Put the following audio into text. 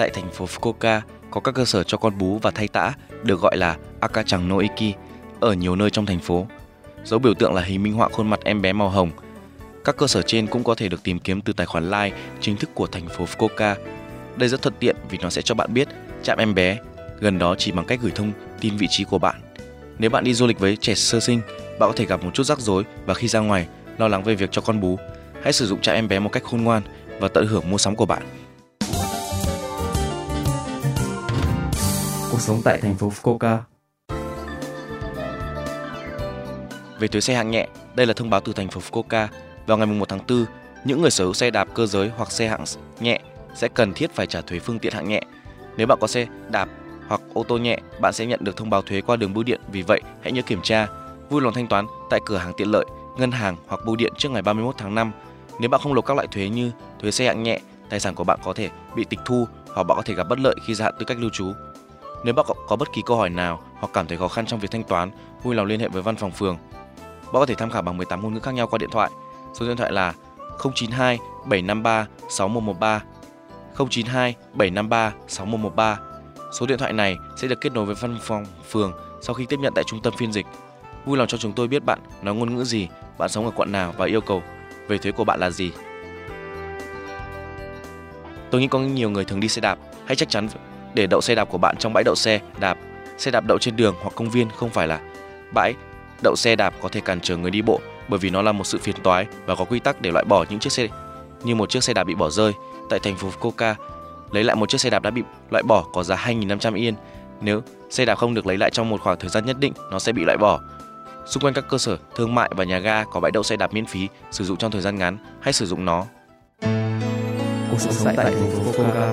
Tại thành phố Fukuoka có các cơ sở cho con bú và thay tã được gọi là Akachang no Iki ở nhiều nơi trong thành phố. Dấu biểu tượng là hình minh họa khuôn mặt em bé màu hồng. Các cơ sở trên cũng có thể được tìm kiếm từ tài khoản Line chính thức của thành phố Fukuoka. Đây rất thuận tiện vì nó sẽ cho bạn biết chạm em bé gần đó chỉ bằng cách gửi thông tin vị trí của bạn. Nếu bạn đi du lịch với trẻ sơ sinh, bạn có thể gặp một chút rắc rối và khi ra ngoài lo lắng về việc cho con bú, hãy sử dụng trạm em bé một cách khôn ngoan và tận hưởng mua sắm của bạn. Cuộc sống tại thành phố Fukuoka Về thuế xe hạng nhẹ, đây là thông báo từ thành phố Fukuoka. Vào ngày 1 tháng 4, những người sở hữu xe đạp cơ giới hoặc xe hạng nhẹ sẽ cần thiết phải trả thuế phương tiện hạng nhẹ. Nếu bạn có xe đạp hoặc ô tô nhẹ, bạn sẽ nhận được thông báo thuế qua đường bưu điện. Vì vậy, hãy nhớ kiểm tra, vui lòng thanh toán tại cửa hàng tiện lợi, ngân hàng hoặc bưu điện trước ngày 31 tháng 5. Nếu bạn không nộp các loại thuế như thuế xe hạng nhẹ, tài sản của bạn có thể bị tịch thu hoặc bạn có thể gặp bất lợi khi gia hạn tư cách lưu trú. Nếu bạn có bất kỳ câu hỏi nào hoặc cảm thấy khó khăn trong việc thanh toán, vui lòng liên hệ với văn phòng phường. Bạn có thể tham khảo bằng 18 ngôn ngữ khác nhau qua điện thoại. Số điện thoại là 092 753 6113 092 753 6113. Số điện thoại này sẽ được kết nối với văn phòng phường sau khi tiếp nhận tại trung tâm phiên dịch. Vui lòng cho chúng tôi biết bạn nói ngôn ngữ gì, bạn sống ở quận nào và yêu cầu về thuế của bạn là gì. Tôi nghĩ có nhiều người thường đi xe đạp, hãy chắc chắn để đậu xe đạp của bạn trong bãi đậu xe đạp. Xe đạp đậu trên đường hoặc công viên không phải là bãi đậu xe đạp có thể cản trở người đi bộ bởi vì nó là một sự phiền toái và có quy tắc để loại bỏ những chiếc xe như một chiếc xe đạp bị bỏ rơi tại thành phố Fukuoka. Lấy lại một chiếc xe đạp đã bị loại bỏ có giá 2.500 yên. Nếu xe đạp không được lấy lại trong một khoảng thời gian nhất định, nó sẽ bị loại bỏ. Xung quanh các cơ sở thương mại và nhà ga có bãi đậu xe đạp miễn phí sử dụng trong thời gian ngắn, hãy sử dụng nó. Cuộc sống tại thành phố Fukuoka